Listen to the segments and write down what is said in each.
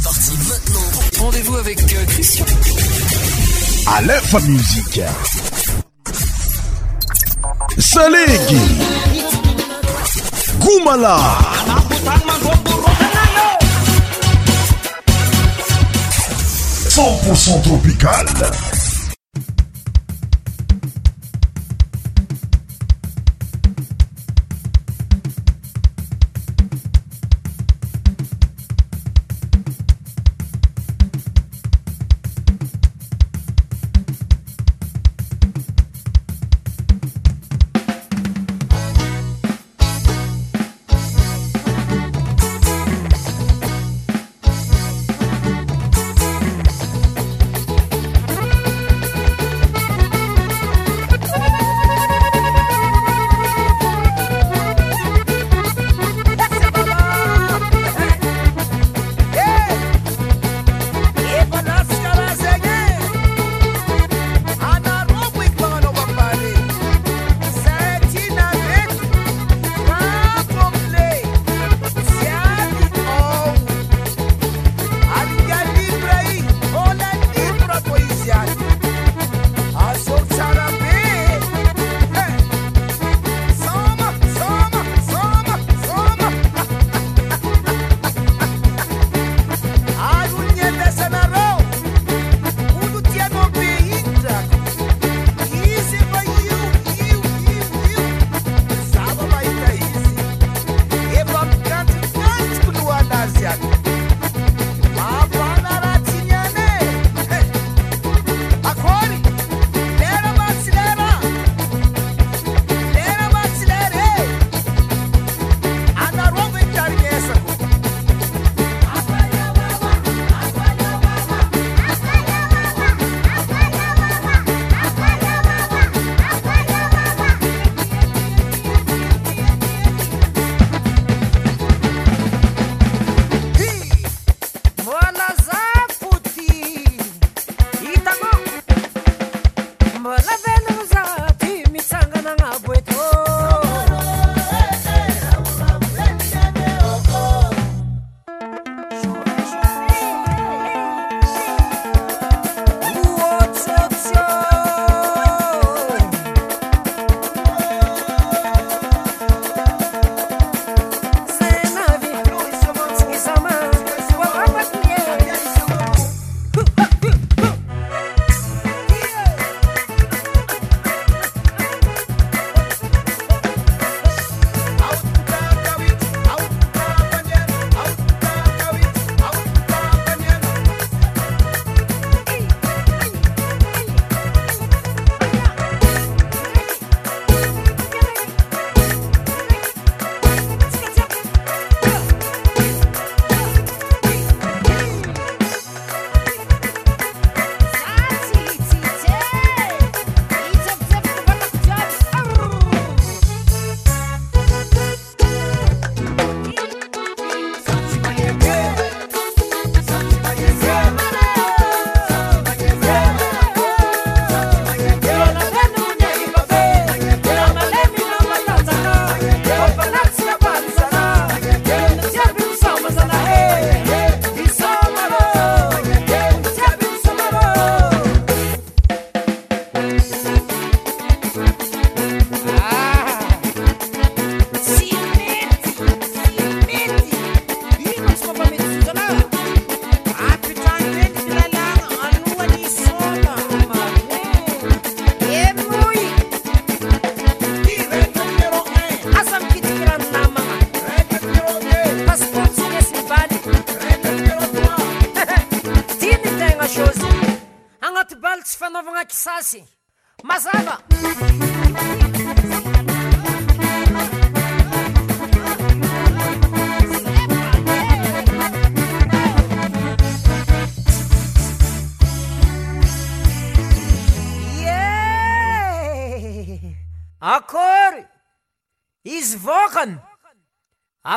C'est parti maintenant. Rendez-vous avec euh, Christian. À l'info musique. Salégui. Goumala. 100% tropical.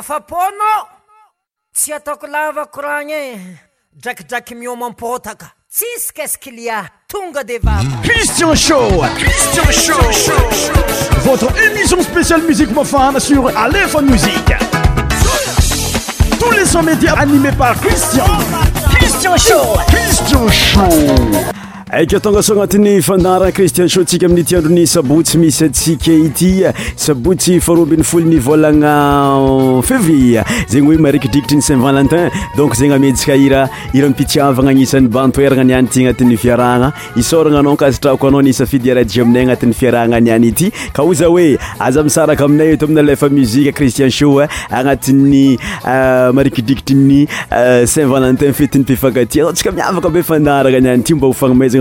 fapôno tsy ataoko lava korane drakidraky miômampôtaka tsisykeskilia tonga deva cristian sho votre émission spéciale musiqe mafana sur alefo musik tou les san média animé par isianiansh aktonga so agnatin'ny fandarana cristian otsika aminny tiandrony sabotsy misy atsika ty sabobévieeyoe marikidriitrny saint valantin don zeny ametskaminaisnaaezakaa iacritien anatyakriisaint valtintaskamiavakaeadarananiayymba hofanamezana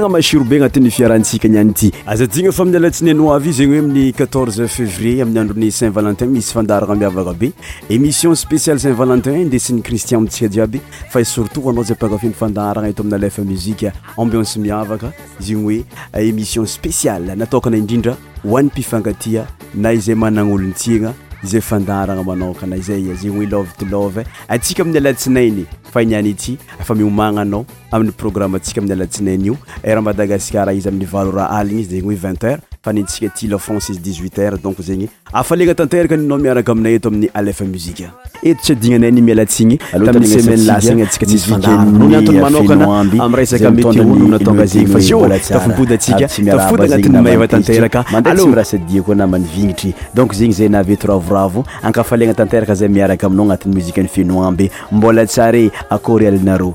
na masiro be agnatinyfiarahantsika nianyity azajigna fa amin'ny alatsiny anyoivio zegny hoe aminy 14 février amin'ny andron'ny saint valentin misy fandarana miavaka be émission spéciale saint valentin ndesi ny cristian amitsika jiaby fa surtout anao zay pakafin'ny fandarana eto aminy lafa muzike ambience miavaka zy igny oe émission spéciale natokana indrindra hoan'ny pifangatia na izay mananolontiana zay fandaragna manakana izay zeigny hoe love te love e eh. atsika amin'ny alatsinainy fa hinianyity efa miomagnanao amin'ny programme antsika amin'ny alatsinainy io era eh, madagasikara izy amin'ny valo ra aligny izy zegny hoe vingt heure fanaatsika ty l française dixuit eure donk zegny afaenaekiarkaemande irahsa dia koa namany vignitry donk zegny zay naavetoravoravo akaafalana tanteraka zay miaraka aminao agnatin'y muzike ny fenoamby mbola tsar e akory alinare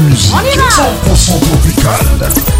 musique 100% tropicale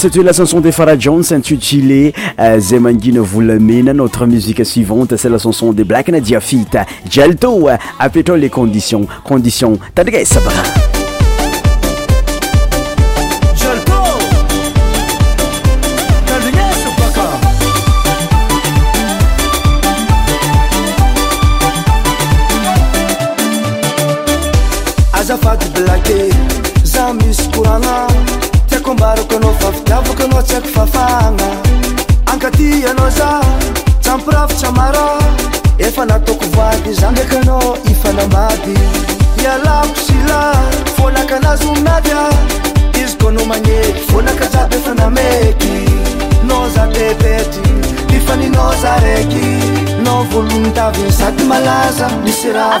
c'était la chanson de Farah Jones intitulée Zemangine euh, Zemangine vous l'amène. Notre musique suivante, c'est la chanson de Black Nadia Fit. Jalto, euh, appelons les conditions. Conditions, ça anao tsaiko fafana ankaty anao za tsampiravitsamara efa nataoko voady zadakanao ifanamady ialako syla fonakanazy ominady a izy ko anao manety vonakazatefanamety nao za tebetry ifaninao za raiky nao voalony taviny sady malaza misy ra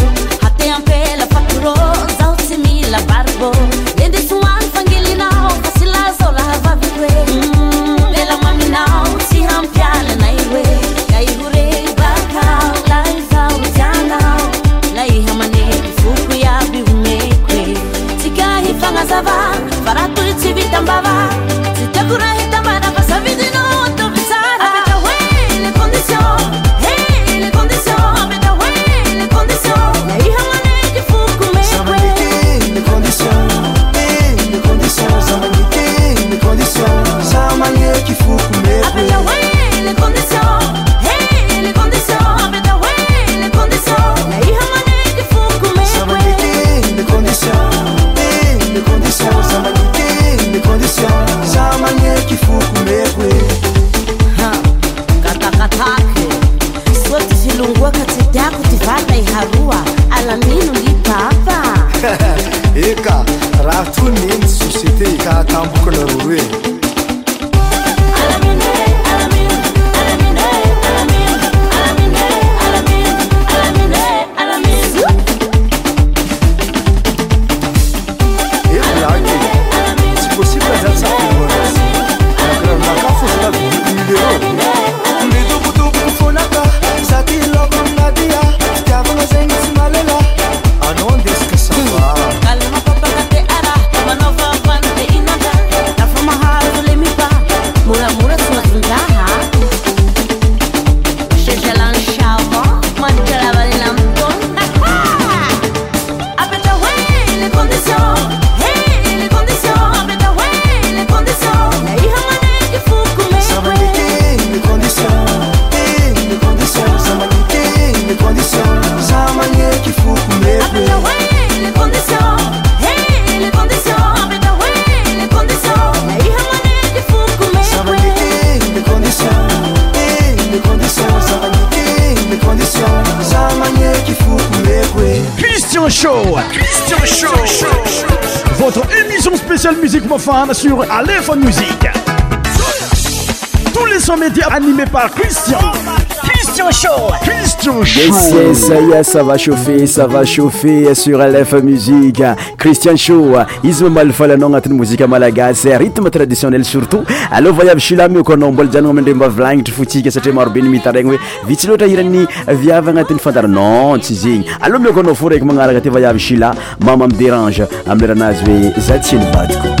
sesaya sava chaufe sava chauffe sur alef musike cristian sho izy mamalifaly anao agnatin'ny mozika malagasy rythme traditionnel surtout aloha vayavy shila miokoanao mbola janano amindre mbavilagnitry fotsika satria marobe ny mitaragny hoe vitsy loatra irany viavy agnatin'ny fantarinon tsy izyegny aloha miokoanao fo raiky magnaraka aty vayavy shila mama amderange amileranazy hoe za tsyanybadiko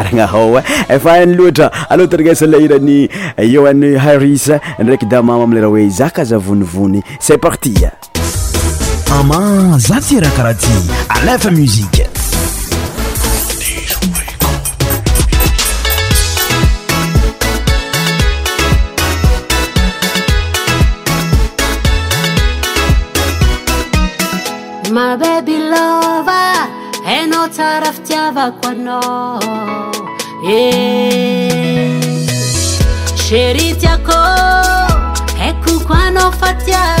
ranahao efa eh. eh, anyloatra aloataranasalahiran'ny yoa'ny eh, haris ndraiky da mama amleraha hoe zaka zavonivony c'e parti ama za tyraha karaha ty alefa muzike mabebyôa enao ra fiiavako anao Eh, ceritiako ecco qua no fattiamo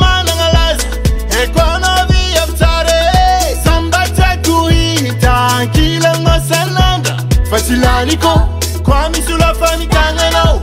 فلنك كامسلفنكن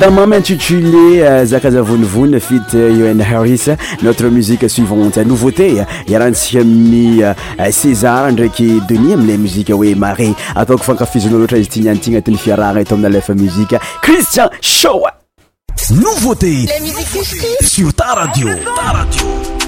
da mamy intitulé euh, zakazavonivony fit yone euh, harris notre musikue suivonty euh, nouveauté iarantsika aminny sézar ndraiky denis amile muzika hoe mare ataoko fankafizonao lohatra izy ti niantigna tiny fiarahna eto amina lefa muzika christian show nouveauté sur ta radioaradio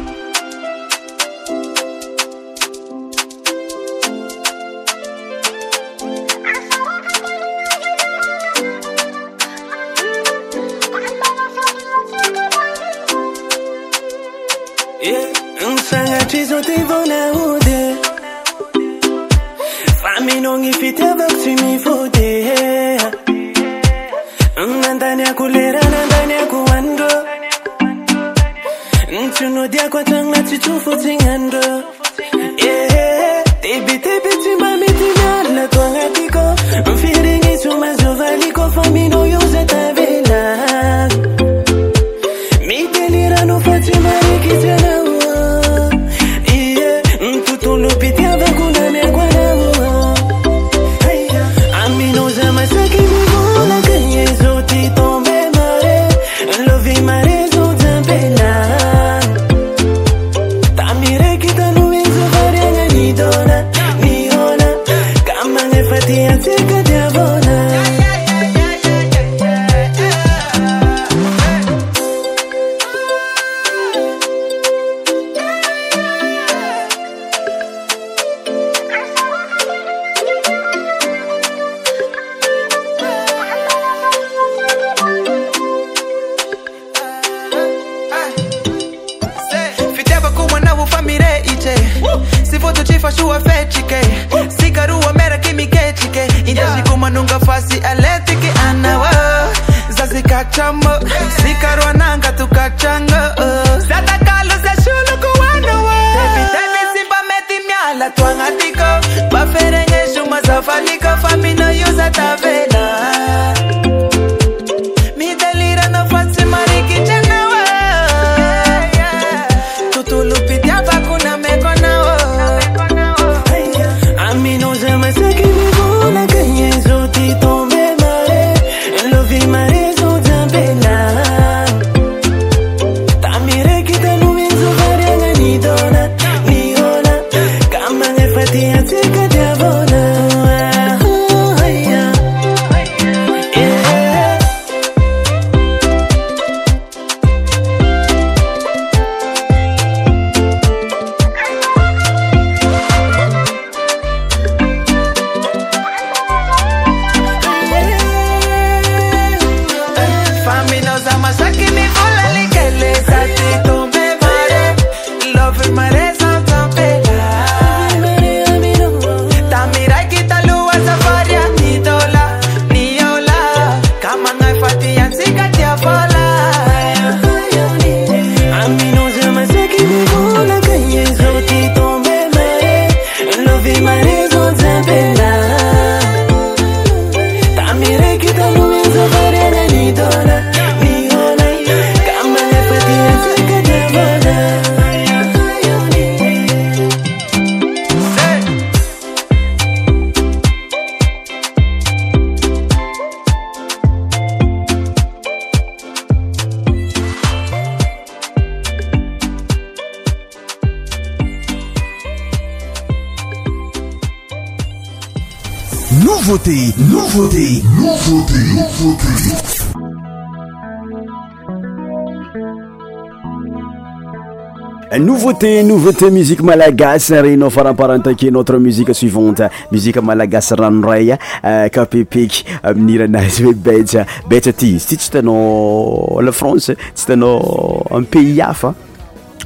t musiqe malagasy rena faramparantakenotre musie suivante muzike malagasy rano ray euh, kapepeky euh, amiiranazy hoe bea beta ty izy ty tsy tanao lafrance tsy tanao a pays hafa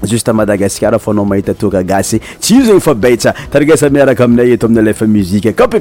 just madagascar fôanao mahitatoka gasy tsy io zegny fa baa tagasamiaraka aminay et ami'y efa mzi kappe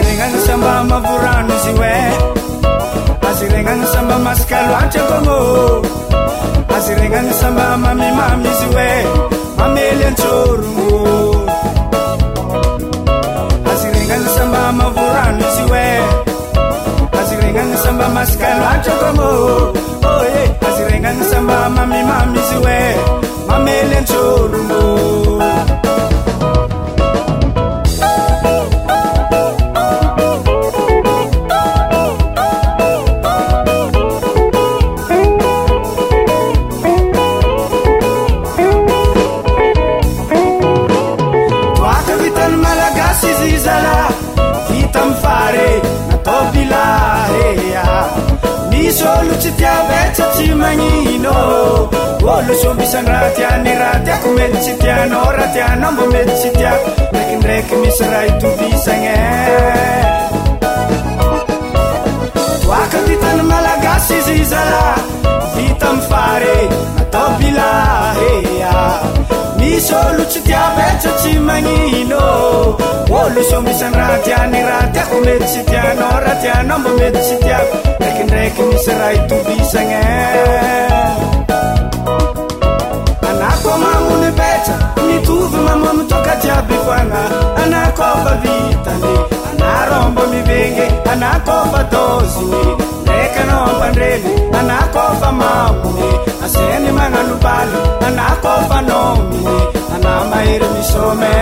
asirenganisamba mavuranuziwe asirenganisamba masikalwatekomo asirenganisamba mamimamiziwe mamelentorungu asirenganisamba mavuranuziwe asirenganisamba masikalwatekomo asirenganisamba mamimamiziwe mamelentorungu oh, hey. aaiakomtytsy in rah ianmb mt sy ak ndrkindraky misy raha itovsagn okitnymalagas izyzl it misôlo tsy iattsy manino ôlososnaiaraaiakomtys iana ianmb mtytsy iadakindraky misy raha iovisagn mituvo mamonu tokatiabikwana ana kofa vitani ana rombo mivingi ana kofa dosni nrekanawambandreni anakofa mamuni aseni mangalubali ana kofa nomini ana maira mixome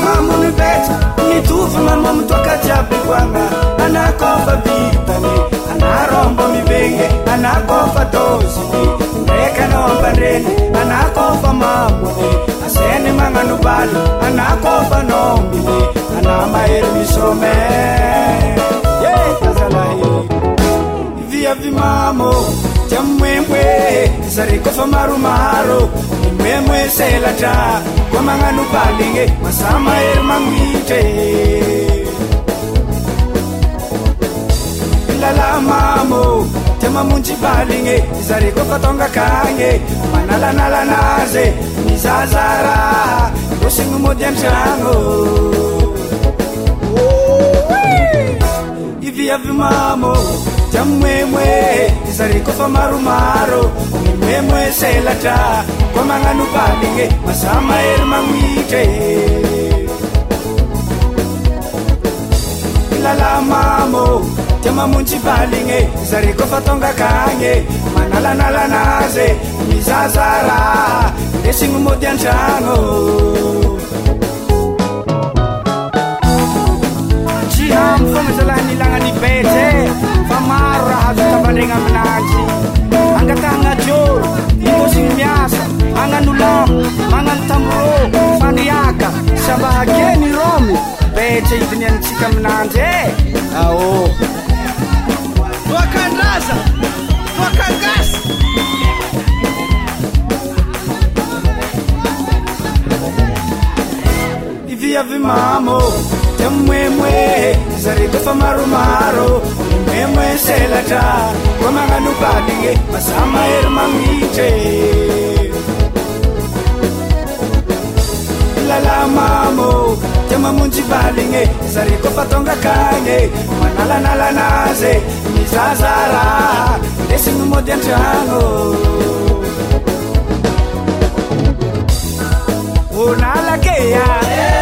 mamunibeca mituvi mamomtoka cabri kwanga ana akofa bibani ana arombo mibenge ana kofa tosni rekana wambandeni ana akofa mamuni aseni mang'anubalo ana akofa nombini ana maer misrome mamiaomoemoe zarekofa maromaro ymemoe seladra ko magnano baligne masamahery manitr ilala mamo tia mamontsy baligne zarekofatongakagny manalanalanaze nizazara osignamodyandragno iviavymamo jiamomemoe zarykofa maromaro nymemoe selatra koa manano baligne masamaery mañitre ilalamamo jiamamonti baligne zarykofa tongakagnye manalanalanaze mizazara desyny modyantrano najalaha nilagnany betra e fa maro raha zotavaregna aminandry angatagna ajo inosigny miasa magnano lamo magnano tamoro maniaka savahakeny romo betra itinyantsika aminandry eh aô toakandraza toakangasy iviavymamô mmoemoe zare kofa maromaro mmoe moe selatra koa magnano baligne masa mahery mamitry lalamamo tia mamonjy baligne zare kofa tongakagne manalanala anazy mizazarah designa mody andrano onalakea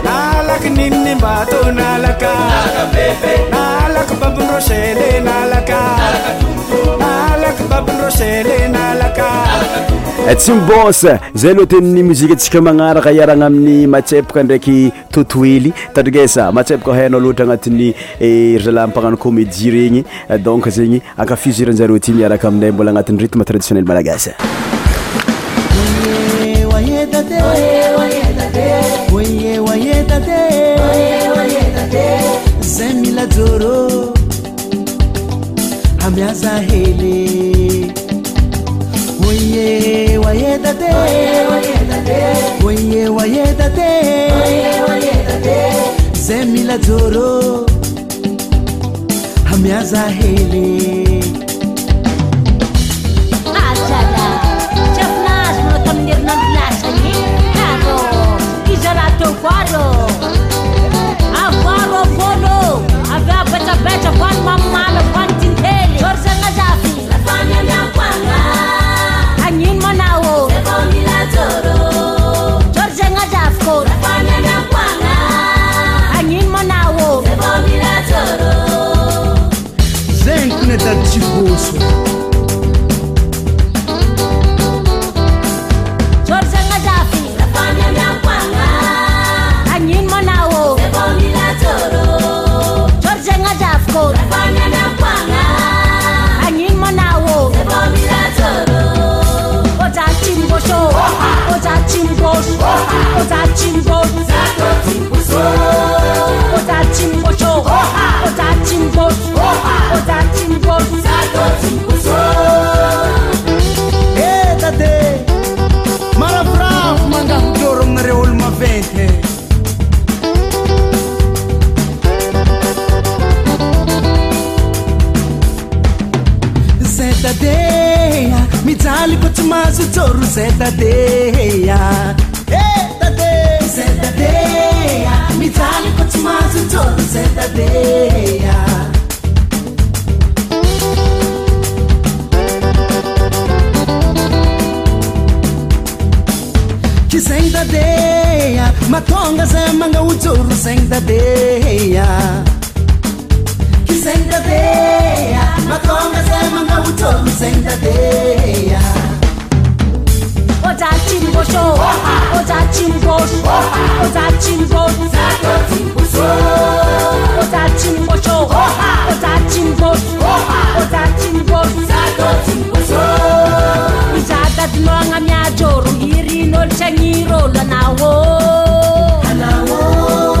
btsy mbons zay aloa teniny muzika antsika manaraka iarana amin'ny matsepaka ndraiky totoely tadrigesa matsepaka hainao loatra agnatin'ny zalampanano eh, komédi regny donc zegny akafizuranjareo ty ny araka aminay mbola anatin'ny rythme traditionnel malagasy ya joro ameanza hele Oye wayedate Oye wayedate Zemila joro ameanza hele jr Poza cimbos, poza cimbos, poza cimbos Alipo Timazo Toro deia. Zetadeia Zetadeia Mitalipo Timazo Toro deia. Que deia, Matonga manga Zemanga Utoro deia. izadadinoangamiajorungirinolichanyirolanawo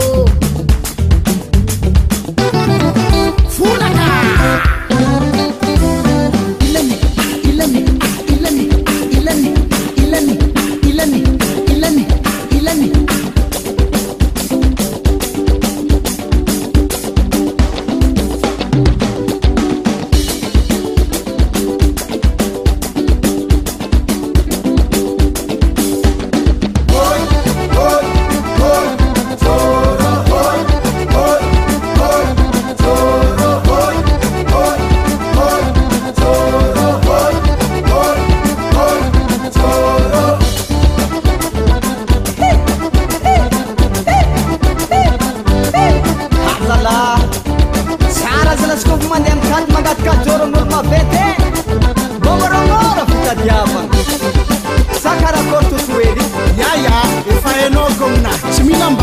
فنقن شمنب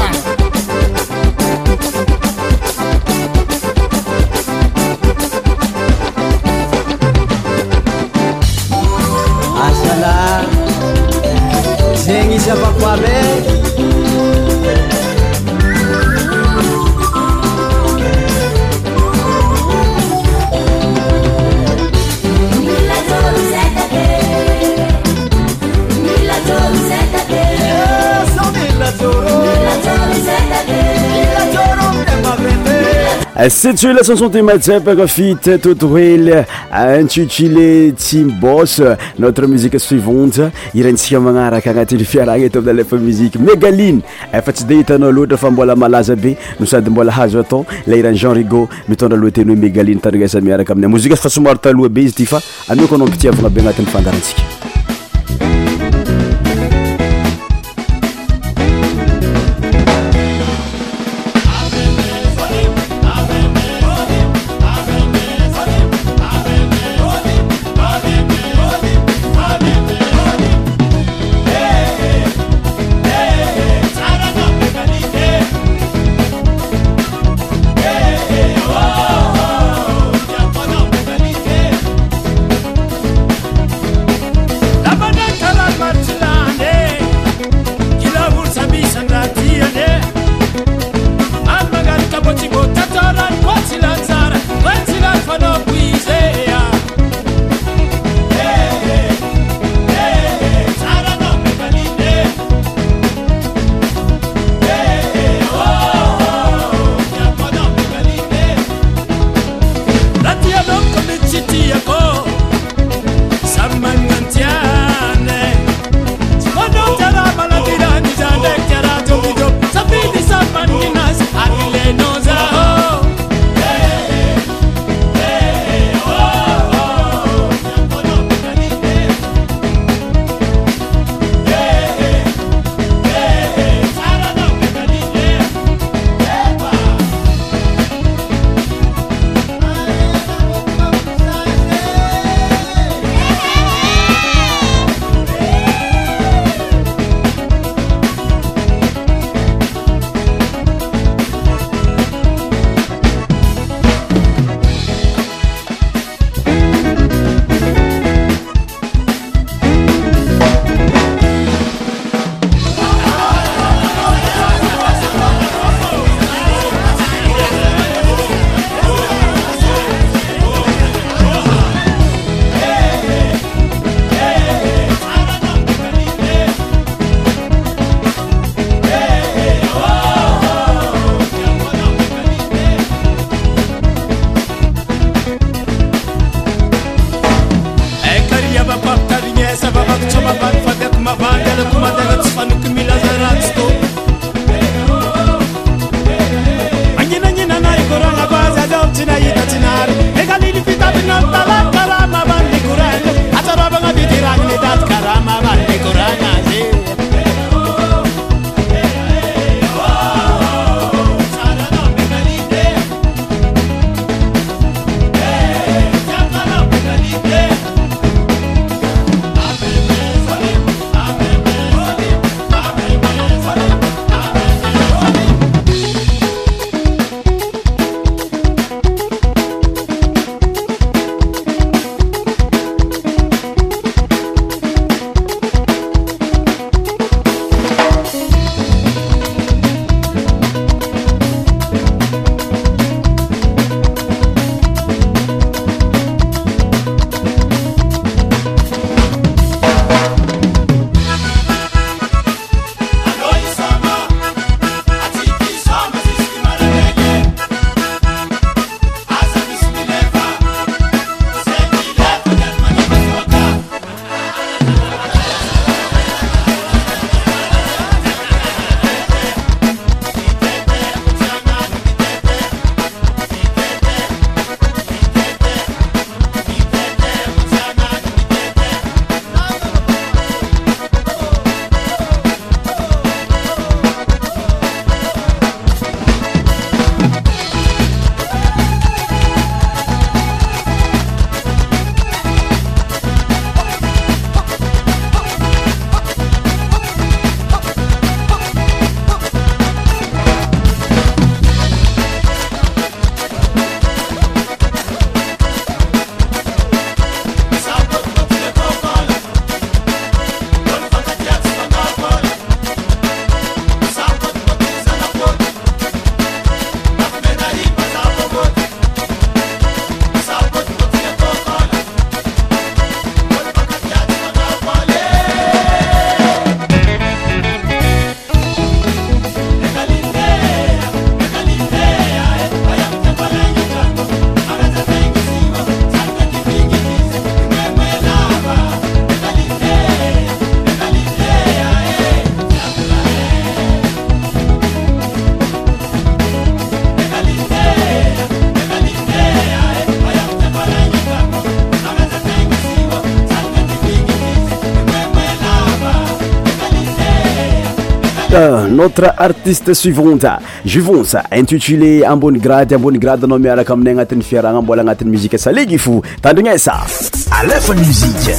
Euh, sy tsu lacanson ti masepaka fite toto hely euh, intutulé tsimbos notre musique suivante irantsika magnaraka agnatin'ny fiarana t amialefa muziqe méigaline efa tsy de hitanao loatra fa mbola malaza be no sady mbola hazo atao la irany jenrigo mitondra aloa teny hoe mégaline tandraasa miaraka aminay moziua fa somaro taloha be izy ty fa aneoko anao mpitiavana be agnatin'ny fandarantsika notre artiste suivante juvons intitulé ambony grady ambony grady anao miaraka aminay agnatin'ny fiarahagna mbola agnatin'ny muzika saligi fo tandrigna alefa musique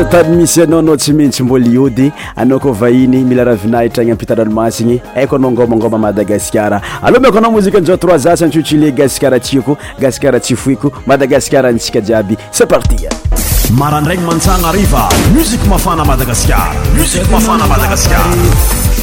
a tany misy anao anao tsy mintsy mboliody anao ko vahiny mila ra vinahitra agny ampitalanomasigny aiko anao angomangoma madagasikara aloha mako anao mozika anzao troizasy antsotilier gasikara atsiako gasikara tsifoeko madagasikara antsika jiaby c'et parti marandragny mantsana ariva musiko mafana madagaskara musiko mafana madagaskara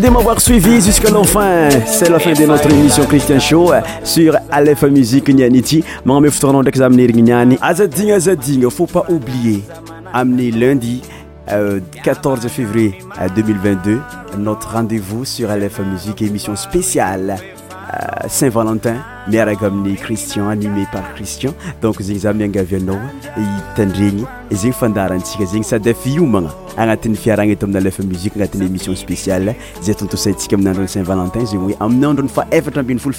Merci de m'avoir suivi jusqu'à la fin. C'est la fin de notre émission Christian Show euh, sur Aleph Musique Nyaniti. Mon me foutrons d'examiner Gnani. il ne faut pas oublier. Amener lundi. 14 euh, février 2022, euh, notre rendez-vous sur Aleph Music émission spéciale Saint-Valentin, Meragomni Christian, animé par Christian. Donc, Zingzamianga Vienno, Tendrini, Zingfandarantika, Zingsadef Yumanga. agnatin'ny fiaragna eto amin'y alf muzique agnatin'ny émission spéciale zay tontosaintsika aminy androny saint valentin zegny hoe aminyandrony fa efatra ambiny folo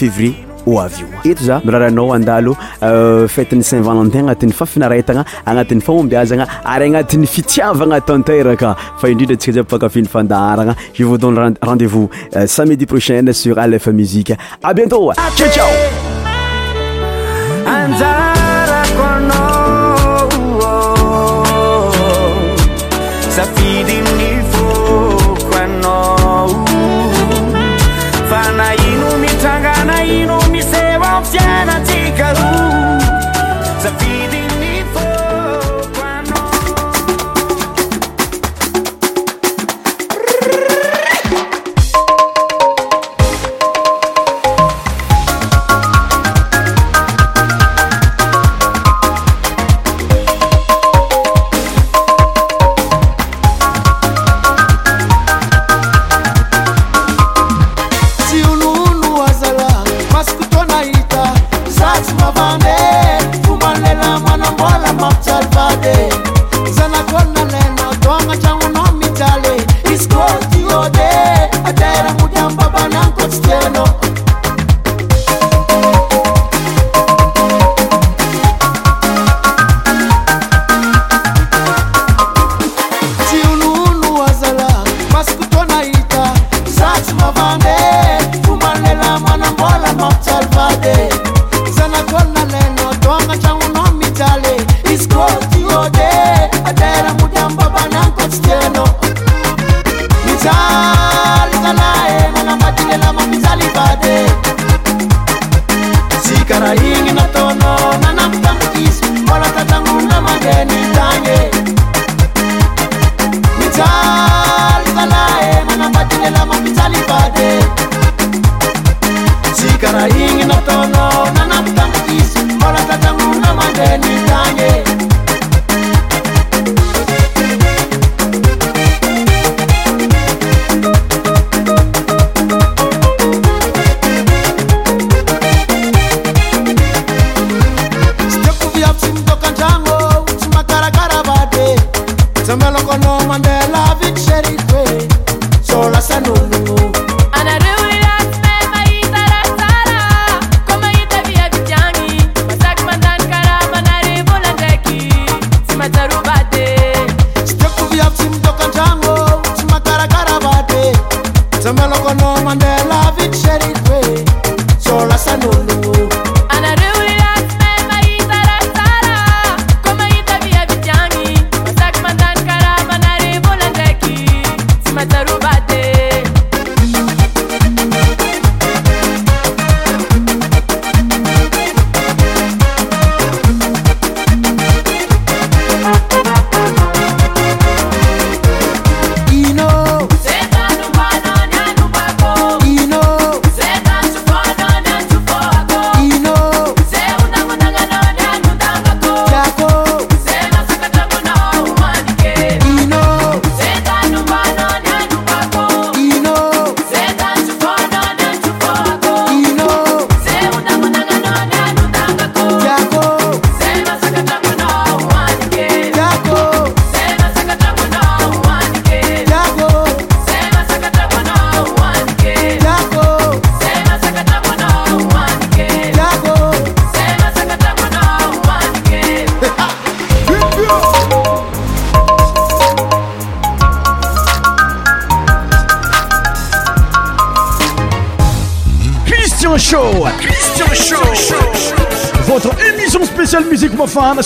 février o avyio eto za miraranao andalo euh, fetin'ny saint valentin agnatin'ny fafinaraitana agnatin'ny faombyazagna ary agnatin'ny fitiavagna tanteraka fa indrindra antsika zay apakafin'ny fandaharana je vous donne rendezvous euh, samedi proshain sur alf muziqe a bientôtaia safidi 你 i foqu eno fanano mi taganano mi seva tienat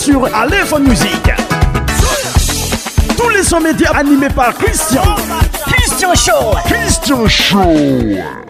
sur en Musique. Tous les sons médias animés par Christian. Christian Show. Christian Show.